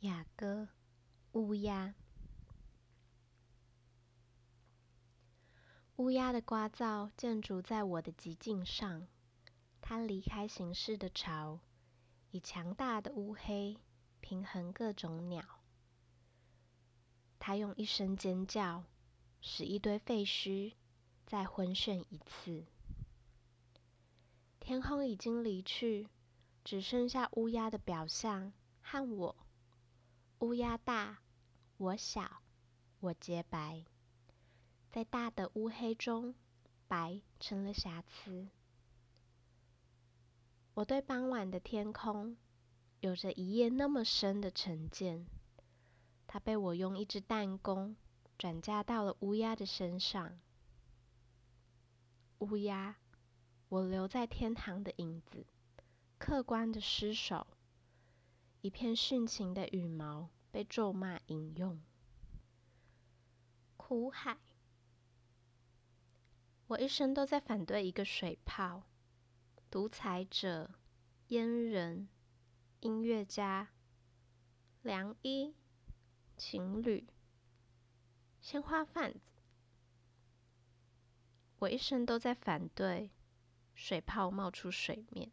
雅歌，乌鸦。乌鸦的聒噪建筑在我的极境上，它离开形式的巢，以强大的乌黑平衡各种鸟。它用一声尖叫，使一堆废墟再昏眩一次。天空已经离去，只剩下乌鸦的表象和我。乌鸦大，我小，我洁白，在大的乌黑中，白成了瑕疵。我对傍晚的天空有着一夜那么深的成见，它被我用一只弹弓转嫁到了乌鸦的身上。乌鸦，我留在天堂的影子，客观的尸首。一片殉情的羽毛被咒骂引用。苦海，我一生都在反对一个水泡、独裁者、阉人、音乐家、良医、情侣、鲜花贩子。我一生都在反对水泡冒出水面。